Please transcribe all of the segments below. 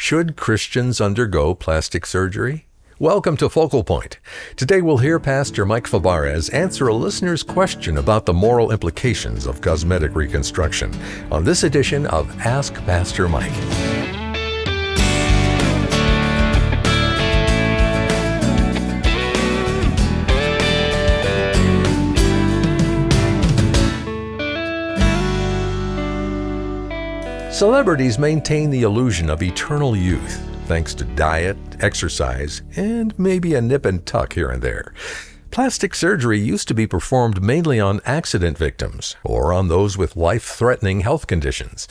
Should Christians undergo plastic surgery? Welcome to Focal Point. Today we'll hear Pastor Mike Fabarez answer a listener's question about the moral implications of cosmetic reconstruction on this edition of Ask Pastor Mike. Celebrities maintain the illusion of eternal youth thanks to diet, exercise, and maybe a nip and tuck here and there. Plastic surgery used to be performed mainly on accident victims or on those with life threatening health conditions.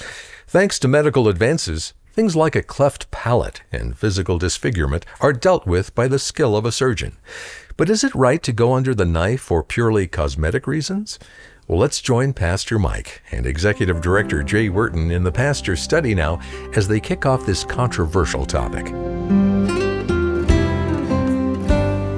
Thanks to medical advances, things like a cleft palate and physical disfigurement are dealt with by the skill of a surgeon. But is it right to go under the knife for purely cosmetic reasons? Well, let's join Pastor Mike and Executive Director Jay Wharton in the Pastor's Study now as they kick off this controversial topic.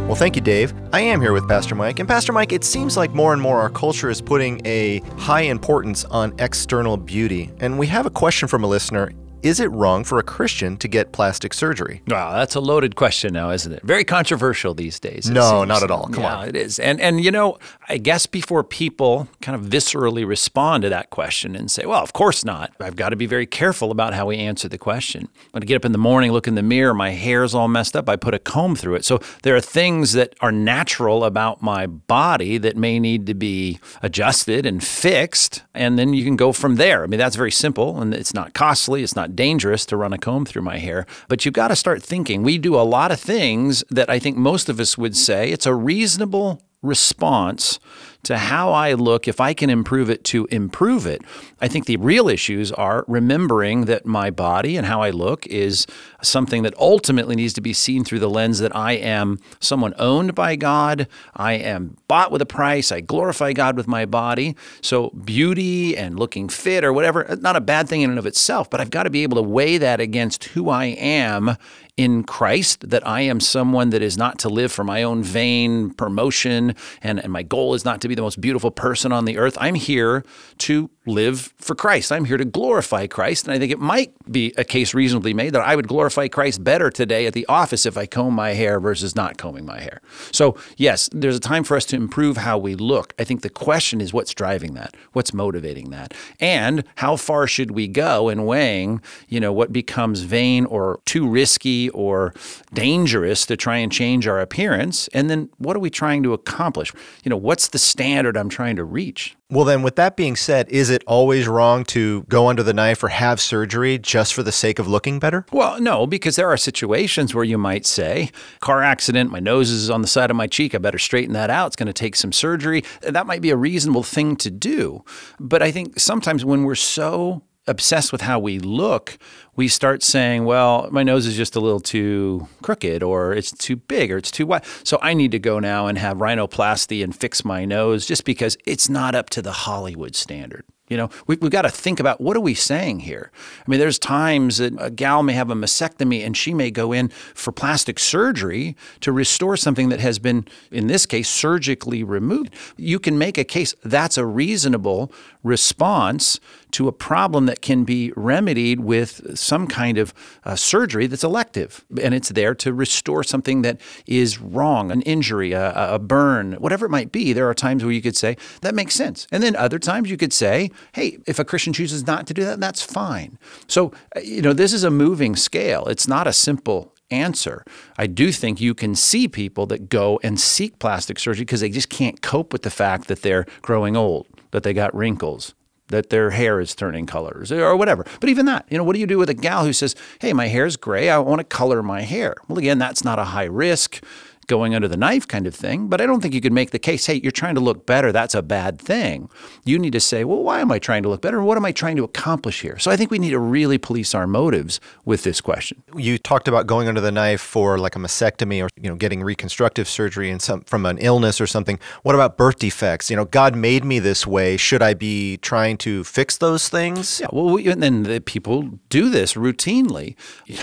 Well, thank you, Dave. I am here with Pastor Mike. And Pastor Mike, it seems like more and more our culture is putting a high importance on external beauty. And we have a question from a listener is it wrong for a Christian to get plastic surgery? Wow, that's a loaded question now, isn't it? Very controversial these days. No, not at all. Come yeah, on. it is. And and you know, I guess before people kind of viscerally respond to that question and say, "Well, of course not." I've got to be very careful about how we answer the question. When I get up in the morning, look in the mirror, my hair's all messed up. I put a comb through it. So there are things that are natural about my body that may need to be adjusted and fixed, and then you can go from there. I mean, that's very simple and it's not costly, it's not dangerous to run a comb through my hair. But you've got to start thinking. We do a lot of things that I think most of us would say it's a reasonable response to how I look, if I can improve it, to improve it. I think the real issues are remembering that my body and how I look is something that ultimately needs to be seen through the lens that I am someone owned by God. I am bought with a price. I glorify God with my body. So, beauty and looking fit or whatever, not a bad thing in and of itself, but I've got to be able to weigh that against who I am in Christ, that I am someone that is not to live for my own vain promotion, and, and my goal is not to be the most beautiful person on the earth. I'm here to live for Christ. I'm here to glorify Christ. And I think it might be a case reasonably made that I would glorify Christ better today at the office if I comb my hair versus not combing my hair. So, yes, there's a time for us to improve how we look. I think the question is what's driving that? What's motivating that? And how far should we go in weighing, you know, what becomes vain or too risky or dangerous to try and change our appearance? And then what are we trying to accomplish? You know, what's the standard I'm trying to reach? Well, then, with that being said, is it always wrong to go under the knife or have surgery just for the sake of looking better? Well, no, because there are situations where you might say, car accident, my nose is on the side of my cheek, I better straighten that out. It's going to take some surgery. That might be a reasonable thing to do. But I think sometimes when we're so obsessed with how we look, we start saying, well, my nose is just a little too crooked or it's too big or it's too wide. So I need to go now and have rhinoplasty and fix my nose just because it's not up to the Hollywood standard. You know, we, have got to think about what are we saying here? I mean, there's times that a gal may have a mastectomy and she may go in for plastic surgery to restore something that has been, in this case, surgically removed. You can make a case that's a reasonable response to a problem that can be remedied with some kind of uh, surgery that's elective. And it's there to restore something that is wrong, an injury, a, a burn, whatever it might be. There are times where you could say, that makes sense. And then other times you could say, hey, if a Christian chooses not to do that, that's fine. So, uh, you know, this is a moving scale. It's not a simple answer. I do think you can see people that go and seek plastic surgery because they just can't cope with the fact that they're growing old, that they got wrinkles, that their hair is turning colors or whatever. But even that, you know, what do you do with a gal who says, "Hey, my hair's gray. I want to color my hair." Well, again, that's not a high risk going under the knife kind of thing. But I don't think you could make the case, hey, you're trying to look better. That's a bad thing. You need to say, well, why am I trying to look better? What am I trying to accomplish here? So I think we need to really police our motives with this question. You talked about going under the knife for like a mastectomy or, you know, getting reconstructive surgery and some from an illness or something. What about birth defects? You know, God made me this way. Should I be trying to fix those things? Yeah, well, we, and then the people do this routinely.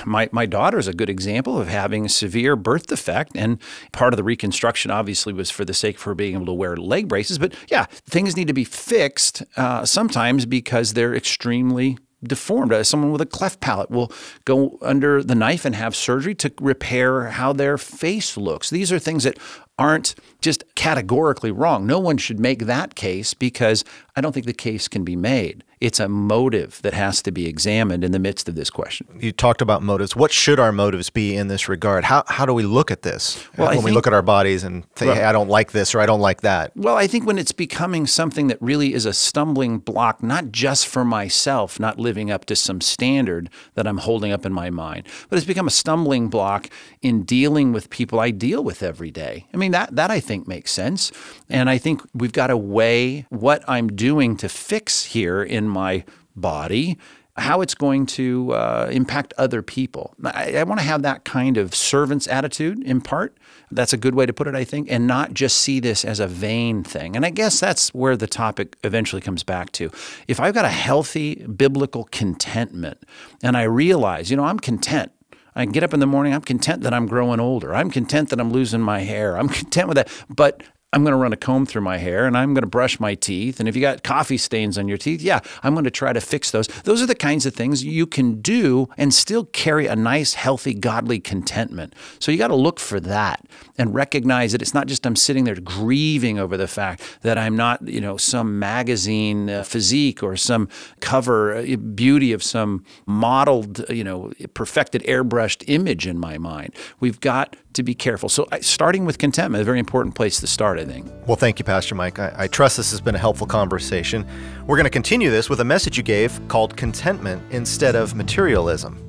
My, my daughter is a good example of having a severe birth defect and Part of the reconstruction obviously was for the sake of her being able to wear leg braces. But yeah, things need to be fixed uh, sometimes because they're extremely deformed. Uh, someone with a cleft palate will go under the knife and have surgery to repair how their face looks. These are things that aren't just categorically wrong. No one should make that case because I don't think the case can be made. It's a motive that has to be examined in the midst of this question. You talked about motives. What should our motives be in this regard? How, how do we look at this well, when think, we look at our bodies and say, well, hey, I don't like this or I don't like that? Well, I think when it's becoming something that really is a stumbling block, not just for myself, not living up to some standard that I'm holding up in my mind, but it's become a stumbling block in dealing with people I deal with every day. I mean, that, that I think makes sense. And I think we've got to weigh what I'm doing to fix here in my body how it's going to uh, impact other people. I, I want to have that kind of servant's attitude in part. That's a good way to put it, I think, and not just see this as a vain thing. And I guess that's where the topic eventually comes back to. If I've got a healthy biblical contentment and I realize, you know, I'm content. I get up in the morning, I'm content that I'm growing older. I'm content that I'm losing my hair. I'm content with that. But I'm going to run a comb through my hair and I'm going to brush my teeth. And if you got coffee stains on your teeth, yeah, I'm going to try to fix those. Those are the kinds of things you can do and still carry a nice, healthy, godly contentment. So you got to look for that and recognize that it's not just I'm sitting there grieving over the fact that I'm not, you know, some magazine uh, physique or some cover uh, beauty of some modeled, you know, perfected airbrushed image in my mind. We've got to be careful. So, starting with contentment, a very important place to start, I think. Well, thank you, Pastor Mike. I, I trust this has been a helpful conversation. We're going to continue this with a message you gave called contentment instead of materialism.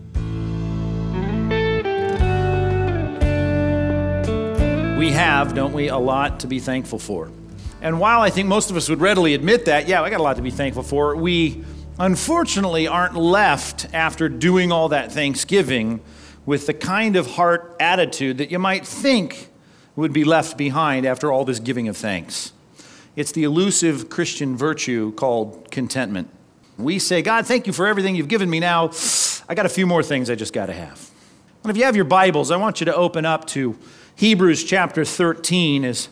We have, don't we, a lot to be thankful for. And while I think most of us would readily admit that, yeah, I got a lot to be thankful for, we unfortunately aren't left after doing all that Thanksgiving with the kind of heart attitude that you might think would be left behind after all this giving of thanks. It's the elusive Christian virtue called contentment. We say, God, thank you for everything you've given me now. I got a few more things I just got to have. And if you have your Bibles, I want you to open up to Hebrews chapter 13 as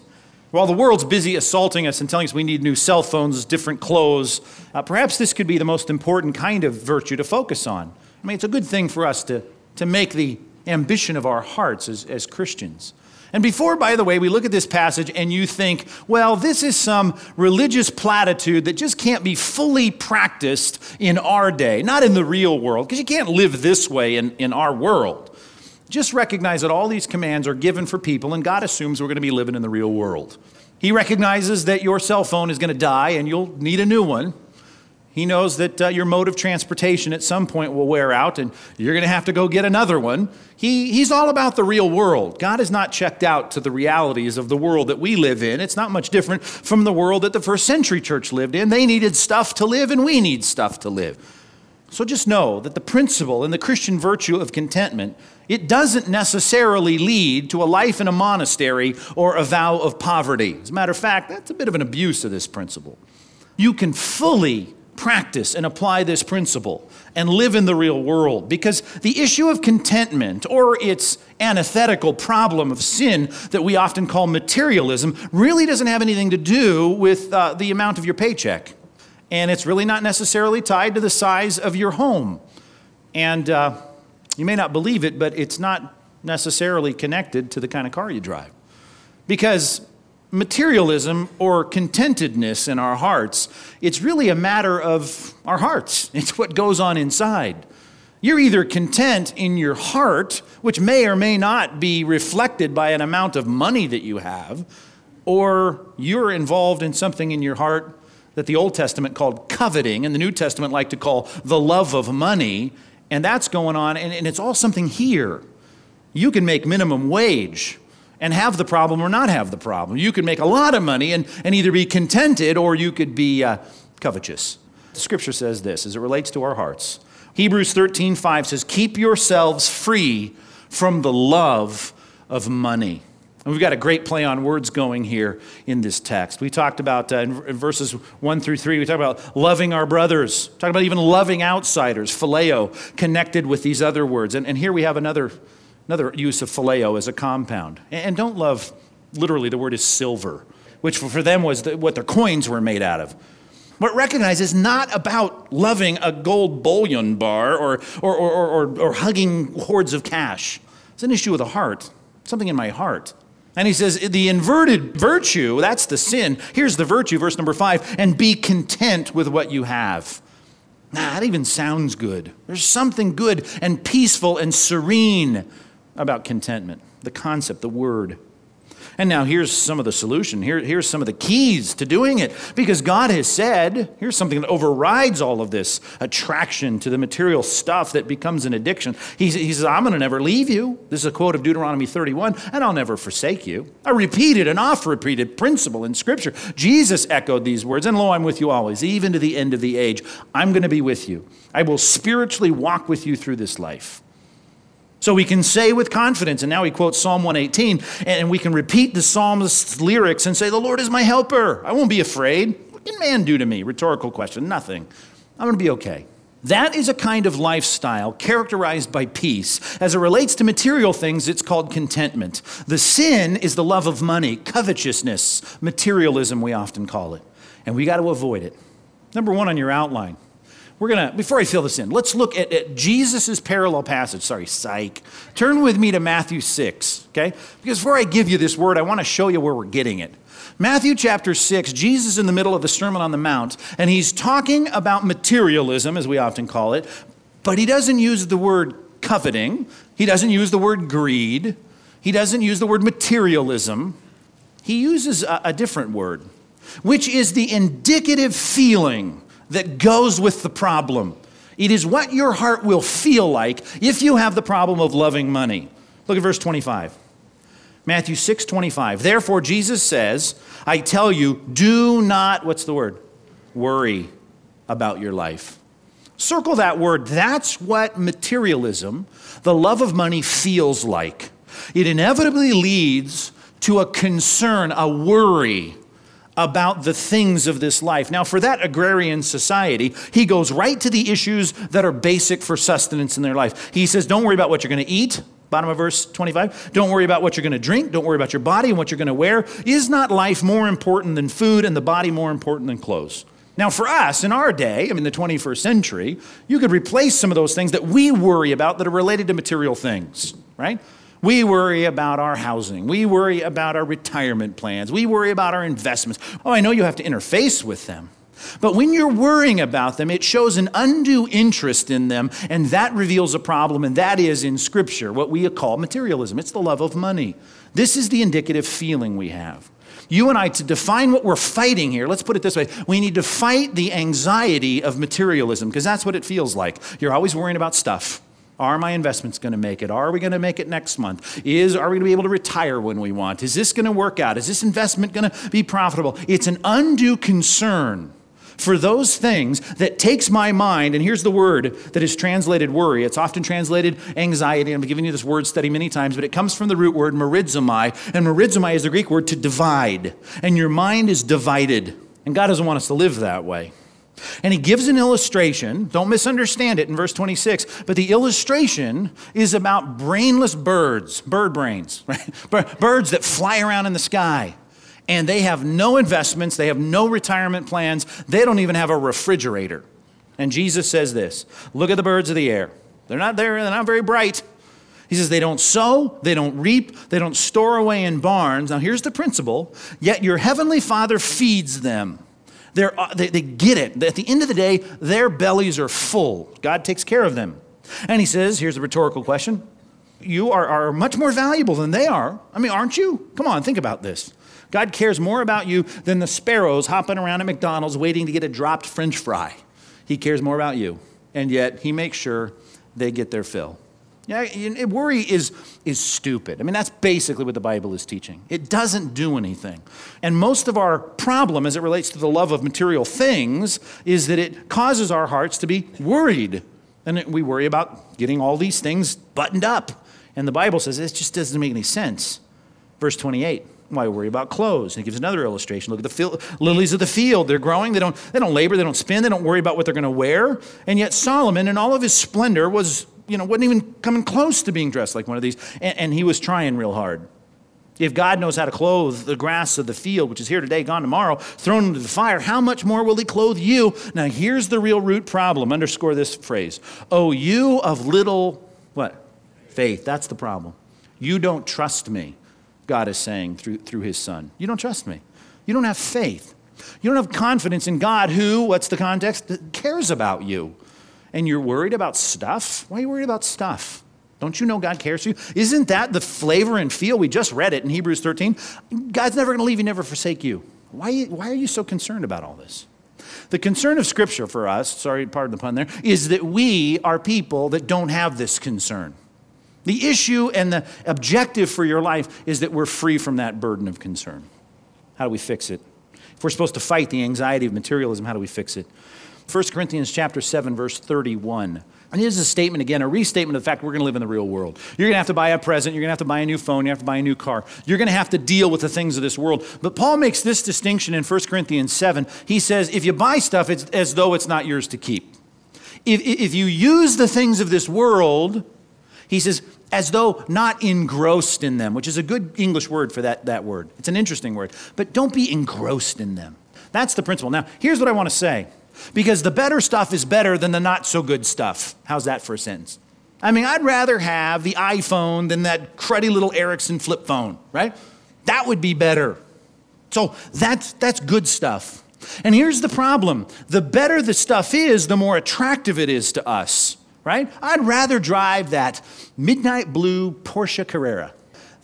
while the world's busy assaulting us and telling us we need new cell phones, different clothes, uh, perhaps this could be the most important kind of virtue to focus on. I mean, it's a good thing for us to to make the ambition of our hearts as, as Christians. And before, by the way, we look at this passage and you think, well, this is some religious platitude that just can't be fully practiced in our day, not in the real world, because you can't live this way in, in our world. Just recognize that all these commands are given for people, and God assumes we're going to be living in the real world. He recognizes that your cell phone is going to die and you'll need a new one. He knows that uh, your mode of transportation at some point will wear out and you're going to have to go get another one. He, he's all about the real world. God is not checked out to the realities of the world that we live in. It's not much different from the world that the first century church lived in. They needed stuff to live, and we need stuff to live. So just know that the principle and the Christian virtue of contentment, it doesn't necessarily lead to a life in a monastery or a vow of poverty. As a matter of fact, that's a bit of an abuse of this principle. You can fully practice and apply this principle and live in the real world. Because the issue of contentment, or its antithetical problem of sin that we often call materialism, really doesn't have anything to do with uh, the amount of your paycheck. And it's really not necessarily tied to the size of your home. And uh, you may not believe it, but it's not necessarily connected to the kind of car you drive. Because materialism or contentedness in our hearts, it's really a matter of our hearts. It's what goes on inside. You're either content in your heart, which may or may not be reflected by an amount of money that you have, or you're involved in something in your heart that the Old Testament called coveting and the New Testament like to call the love of money, and that's going on, and, and it's all something here. You can make minimum wage and have the problem or not have the problem. You could make a lot of money and, and either be contented or you could be uh, covetous. The scripture says this as it relates to our hearts. Hebrews 13, 5 says, Keep yourselves free from the love of money. And we've got a great play on words going here in this text. We talked about uh, in, in, verses 1 through 3, we talked about loving our brothers, talked about even loving outsiders, phileo, connected with these other words. And, and here we have another Another use of phileo as a compound. And don't love, literally, the word is silver, which for them was the, what their coins were made out of. But recognize it's not about loving a gold bullion bar or, or, or, or, or hugging hordes of cash. It's an issue of the heart, something in my heart. And he says, the inverted virtue, that's the sin. Here's the virtue, verse number five, and be content with what you have. Nah, that even sounds good. There's something good and peaceful and serene about contentment, the concept, the word. And now here's some of the solution. Here, here's some of the keys to doing it. Because God has said, here's something that overrides all of this attraction to the material stuff that becomes an addiction. He, he says, I'm going to never leave you. This is a quote of Deuteronomy 31, and I'll never forsake you. A repeated and oft repeated principle in Scripture. Jesus echoed these words, and lo, I'm with you always, even to the end of the age. I'm going to be with you. I will spiritually walk with you through this life. So we can say with confidence, and now he quotes Psalm 118, and we can repeat the psalmist's lyrics and say, The Lord is my helper. I won't be afraid. What can man do to me? Rhetorical question. Nothing. I'm going to be okay. That is a kind of lifestyle characterized by peace. As it relates to material things, it's called contentment. The sin is the love of money, covetousness, materialism, we often call it. And we got to avoid it. Number one on your outline we're going to, before I fill this in, let's look at, at Jesus' parallel passage. Sorry, psych. Turn with me to Matthew 6, okay? Because before I give you this word, I want to show you where we're getting it. Matthew chapter 6, Jesus in the middle of the Sermon on the Mount, and he's talking about materialism, as we often call it, but he doesn't use the word coveting, he doesn't use the word greed, he doesn't use the word materialism. He uses a, a different word, which is the indicative feeling that goes with the problem. It is what your heart will feel like if you have the problem of loving money. Look at verse 25. Matthew 6 25. Therefore, Jesus says, I tell you, do not, what's the word? Worry about your life. Circle that word. That's what materialism, the love of money, feels like. It inevitably leads to a concern, a worry about the things of this life. Now, for that agrarian society, he goes right to the issues that are basic for sustenance in their life. He says, Don't worry about what you're going to eat. Bottom of verse 25. Don't worry about what you're going to drink. Don't worry about your body and what you're going to wear. Is not life more important than food and the body more important than clothes? Now, for us in our day, I mean, the 21st century, you could replace some of those things that we worry about that are related to material things, right? We worry about our housing. We worry about our retirement plans. We worry about our investments. Oh, I know you have to interface with them. But when you're worrying about them, it shows an undue interest in them, and that reveals a problem, and that is in Scripture what we call materialism. It's the love of money. This is the indicative feeling we have. You and I, to define what we're fighting here, let's put it this way we need to fight the anxiety of materialism, because that's what it feels like. You're always worrying about stuff. Are my investments going to make it? Are we going to make it next month? Is are we going to be able to retire when we want? Is this going to work out? Is this investment going to be profitable? It's an undue concern for those things that takes my mind, and here's the word that is translated worry. It's often translated anxiety. I've given you this word study many times, but it comes from the root word merizomai, and merizomai is the Greek word to divide. And your mind is divided, and God doesn't want us to live that way. And he gives an illustration. Don't misunderstand it in verse 26. But the illustration is about brainless birds, bird brains, right? Birds that fly around in the sky. And they have no investments, they have no retirement plans, they don't even have a refrigerator. And Jesus says this Look at the birds of the air. They're not there, they're not very bright. He says they don't sow, they don't reap, they don't store away in barns. Now, here's the principle yet your heavenly Father feeds them. They're, uh, they, they get it. At the end of the day, their bellies are full. God takes care of them. And he says, here's the rhetorical question You are, are much more valuable than they are. I mean, aren't you? Come on, think about this. God cares more about you than the sparrows hopping around at McDonald's waiting to get a dropped french fry. He cares more about you. And yet, he makes sure they get their fill. Yeah, worry is, is stupid. I mean, that's basically what the Bible is teaching. It doesn't do anything. And most of our problem as it relates to the love of material things is that it causes our hearts to be worried. And we worry about getting all these things buttoned up. And the Bible says it just doesn't make any sense. Verse 28 why worry about clothes? And he gives another illustration. Look at the lilies of the field. They're growing. They don't, they don't labor. They don't spin. They don't worry about what they're going to wear. And yet Solomon, in all of his splendor, was you know, wasn't even coming close to being dressed like one of these. And, and he was trying real hard. If God knows how to clothe the grass of the field, which is here today, gone tomorrow, thrown into the fire, how much more will He clothe you? Now, here's the real root problem. Underscore this phrase. Oh, you of little, what? Faith. That's the problem. You don't trust me, God is saying through, through His Son. You don't trust me. You don't have faith. You don't have confidence in God, who, what's the context, cares about you. And you're worried about stuff? Why are you worried about stuff? Don't you know God cares for you? Isn't that the flavor and feel? We just read it in Hebrews 13. God's never going to leave you, never forsake you. Why, why are you so concerned about all this? The concern of Scripture for us, sorry, pardon the pun there, is that we are people that don't have this concern. The issue and the objective for your life is that we're free from that burden of concern. How do we fix it? If we're supposed to fight the anxiety of materialism, how do we fix it? 1 Corinthians chapter 7 verse 31. And here's a statement again, a restatement of the fact we're going to live in the real world. You're going to have to buy a present, you're going to have to buy a new phone, you have to buy a new car. You're going to have to deal with the things of this world. But Paul makes this distinction in 1 Corinthians 7. He says, if you buy stuff, it's as though it's not yours to keep. If, if you use the things of this world, he says, as though not engrossed in them, which is a good English word for that, that word. It's an interesting word. But don't be engrossed in them. That's the principle. Now, here's what I want to say because the better stuff is better than the not so good stuff. How's that for a sentence? I mean, I'd rather have the iPhone than that cruddy little Ericsson flip phone, right? That would be better. So that's, that's good stuff. And here's the problem the better the stuff is, the more attractive it is to us, right? I'd rather drive that midnight blue Porsche Carrera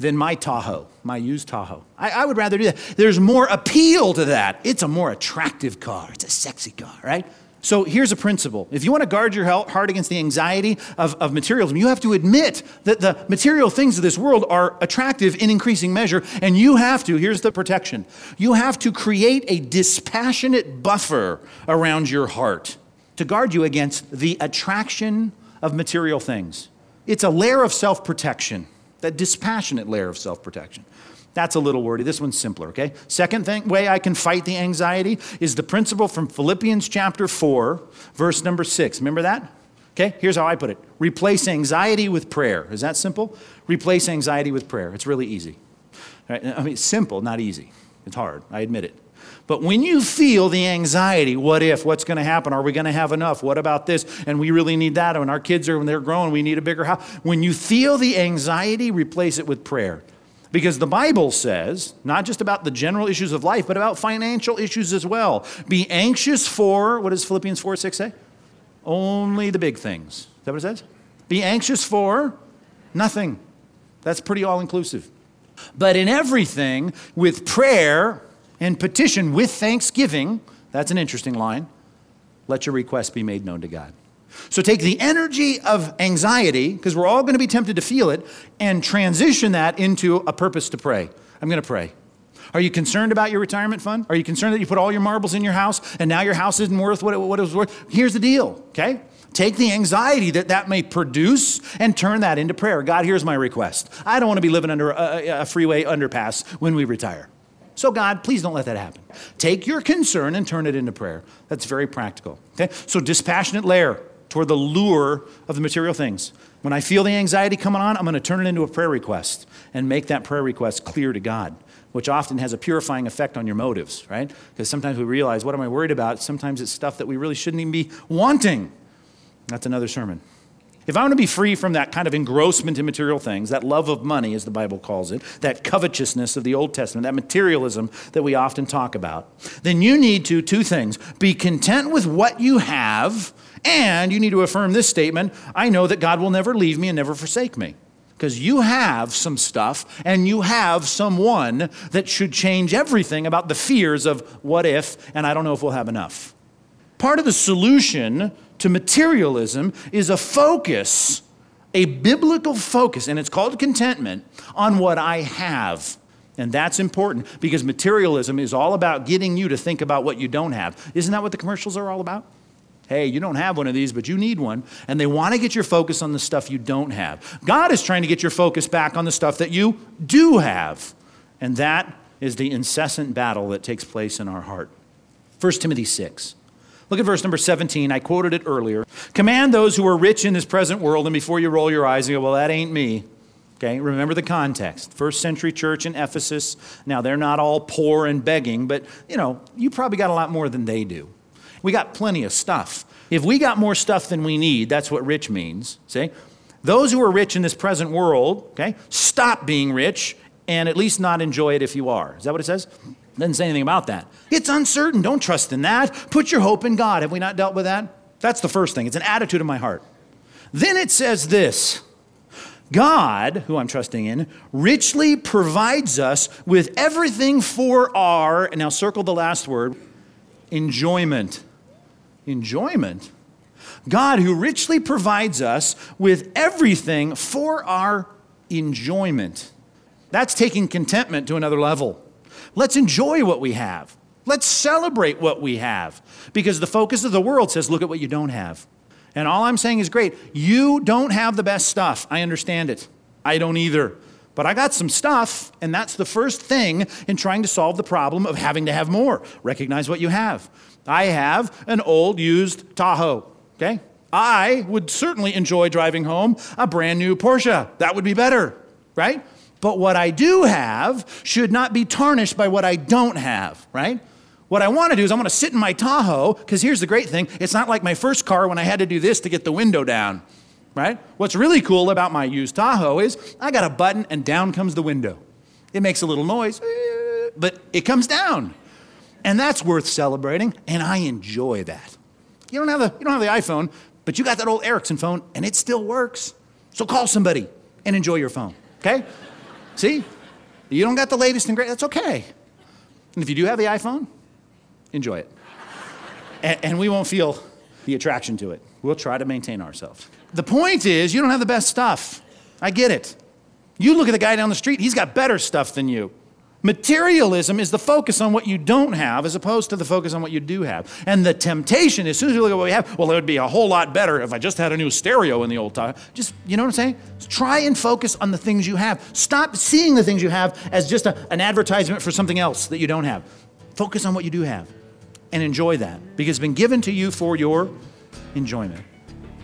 than my Tahoe, my used Tahoe. I, I, would rather do that. There's more appeal to that. It's a more attractive car, it's a sexy car, right? So here's a principle. If you want to guard your heart against the anxiety of, of materialism, you have to admit that the material things of this world are attractive in increasing measure, and you have to, here's the protection, you have to create a dispassionate buffer around your heart to guard you against the attraction of material things. It's a layer of self protection that dispassionate layer of self protection. That's a little wordy. This one's simpler, okay? Second thing, way I can fight the anxiety is the principle from Philippians chapter 4, verse number 6. Remember that? Okay, here's how I put it replace anxiety with prayer. Is that simple? Replace anxiety with prayer. It's really easy. Right? I mean, it's simple, not easy. It's hard, I admit it. But when you feel the anxiety, what if, what's going to happen? Are we going to have enough? What about this? And we really need that. And our kids are, when they're growing, we need a bigger house. When you feel the anxiety, replace it with prayer. Because the Bible says, not just about the general issues of life, but about financial issues as well. Be anxious for, what does Philippians 4 6 say? Only the big things. Is that what it says? Be anxious for nothing. That's pretty all inclusive. But in everything, with prayer, and petition with thanksgiving. That's an interesting line. Let your request be made known to God. So take the energy of anxiety, because we're all going to be tempted to feel it, and transition that into a purpose to pray. I'm going to pray. Are you concerned about your retirement fund? Are you concerned that you put all your marbles in your house and now your house isn't worth what it, what it was worth? Here's the deal, okay? Take the anxiety that that may produce and turn that into prayer. God, here's my request. I don't want to be living under a, a freeway underpass when we retire. So, God, please don't let that happen. Take your concern and turn it into prayer. That's very practical. Okay? So, dispassionate layer toward the lure of the material things. When I feel the anxiety coming on, I'm going to turn it into a prayer request and make that prayer request clear to God, which often has a purifying effect on your motives, right? Because sometimes we realize, what am I worried about? Sometimes it's stuff that we really shouldn't even be wanting. That's another sermon. If I want to be free from that kind of engrossment in material things, that love of money, as the Bible calls it, that covetousness of the Old Testament, that materialism that we often talk about, then you need to, two things, be content with what you have, and you need to affirm this statement I know that God will never leave me and never forsake me. Because you have some stuff and you have someone that should change everything about the fears of what if, and I don't know if we'll have enough. Part of the solution to materialism is a focus, a biblical focus, and it's called contentment on what I have. And that's important because materialism is all about getting you to think about what you don't have. Isn't that what the commercials are all about? Hey, you don't have one of these, but you need one. And they want to get your focus on the stuff you don't have. God is trying to get your focus back on the stuff that you do have. And that is the incessant battle that takes place in our heart. 1 Timothy 6. Look at verse number 17. I quoted it earlier. Command those who are rich in this present world, and before you roll your eyes and go, well, that ain't me. Okay, remember the context. First century church in Ephesus. Now, they're not all poor and begging, but you know, you probably got a lot more than they do. We got plenty of stuff. If we got more stuff than we need, that's what rich means. See? Those who are rich in this present world, okay, stop being rich and at least not enjoy it if you are. Is that what it says? Doesn't say anything about that. It's uncertain. Don't trust in that. Put your hope in God. Have we not dealt with that? That's the first thing. It's an attitude of my heart. Then it says this God, who I'm trusting in, richly provides us with everything for our, and now circle the last word, enjoyment. Enjoyment. God, who richly provides us with everything for our enjoyment. That's taking contentment to another level. Let's enjoy what we have. Let's celebrate what we have. Because the focus of the world says, look at what you don't have. And all I'm saying is great. You don't have the best stuff. I understand it. I don't either. But I got some stuff, and that's the first thing in trying to solve the problem of having to have more. Recognize what you have. I have an old used Tahoe, okay? I would certainly enjoy driving home a brand new Porsche. That would be better, right? But what I do have should not be tarnished by what I don't have, right? What I want to do is I want to sit in my Tahoe, because here's the great thing it's not like my first car when I had to do this to get the window down, right? What's really cool about my used Tahoe is I got a button and down comes the window. It makes a little noise, but it comes down. And that's worth celebrating, and I enjoy that. You don't have the, you don't have the iPhone, but you got that old Ericsson phone, and it still works. So call somebody and enjoy your phone, okay? See? You don't got the latest and greatest, that's okay. And if you do have the iPhone, enjoy it. and, and we won't feel the attraction to it. We'll try to maintain ourselves. The point is, you don't have the best stuff. I get it. You look at the guy down the street, he's got better stuff than you. Materialism is the focus on what you don't have as opposed to the focus on what you do have. And the temptation, as soon as you look at what we have, well, it would be a whole lot better if I just had a new stereo in the old time. Just, you know what I'm saying? Try and focus on the things you have. Stop seeing the things you have as just a, an advertisement for something else that you don't have. Focus on what you do have and enjoy that because it's been given to you for your enjoyment.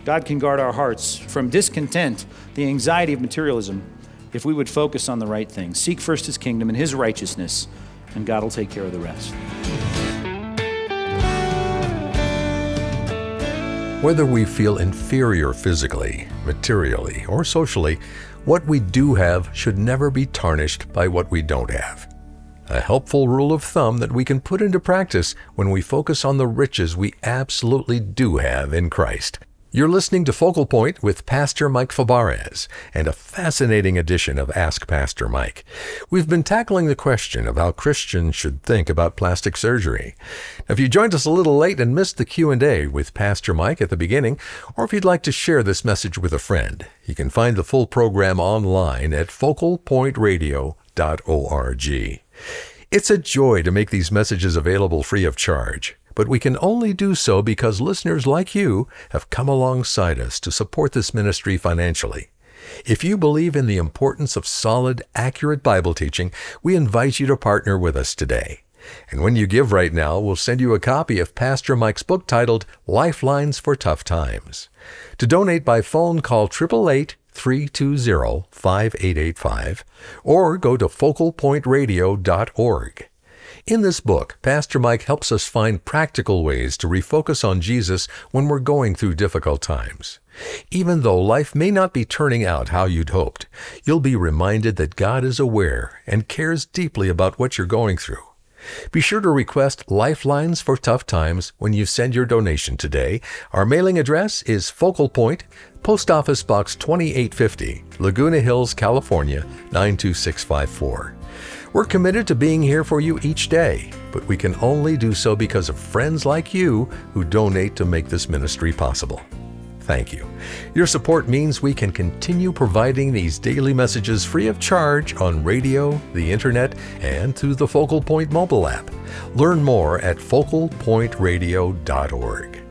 God can guard our hearts from discontent, the anxiety of materialism, if we would focus on the right things. Seek first his kingdom and his righteousness, and God will take care of the rest. Whether we feel inferior physically, materially, or socially, what we do have should never be tarnished by what we don't have. A helpful rule of thumb that we can put into practice when we focus on the riches we absolutely do have in Christ. You're listening to Focal Point with Pastor Mike Fabarez and a fascinating edition of Ask Pastor Mike. We've been tackling the question of how Christians should think about plastic surgery. If you joined us a little late and missed the Q&A with Pastor Mike at the beginning, or if you'd like to share this message with a friend, you can find the full program online at focalpointradio.org. It's a joy to make these messages available free of charge but we can only do so because listeners like you have come alongside us to support this ministry financially. If you believe in the importance of solid, accurate Bible teaching, we invite you to partner with us today. And when you give right now, we'll send you a copy of Pastor Mike's book titled Lifelines for Tough Times. To donate by phone, call 888 320 5885 or go to focalpointradio.org. In this book, Pastor Mike helps us find practical ways to refocus on Jesus when we're going through difficult times. Even though life may not be turning out how you'd hoped, you'll be reminded that God is aware and cares deeply about what you're going through. Be sure to request Lifelines for Tough Times when you send your donation today. Our mailing address is Focal Point, Post Office Box 2850, Laguna Hills, California 92654. We're committed to being here for you each day, but we can only do so because of friends like you who donate to make this ministry possible. Thank you. Your support means we can continue providing these daily messages free of charge on radio, the internet, and through the Focal Point mobile app. Learn more at focalpointradio.org.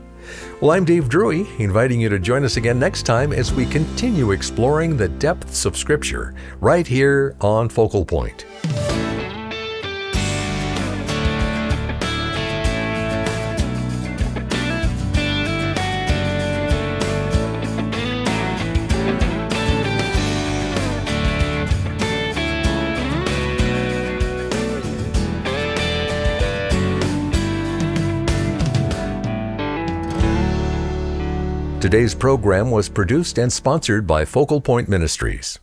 Well, I'm Dave Drury, inviting you to join us again next time as we continue exploring the depths of Scripture right here on Focal Point. Today's program was produced and sponsored by Focal Point Ministries.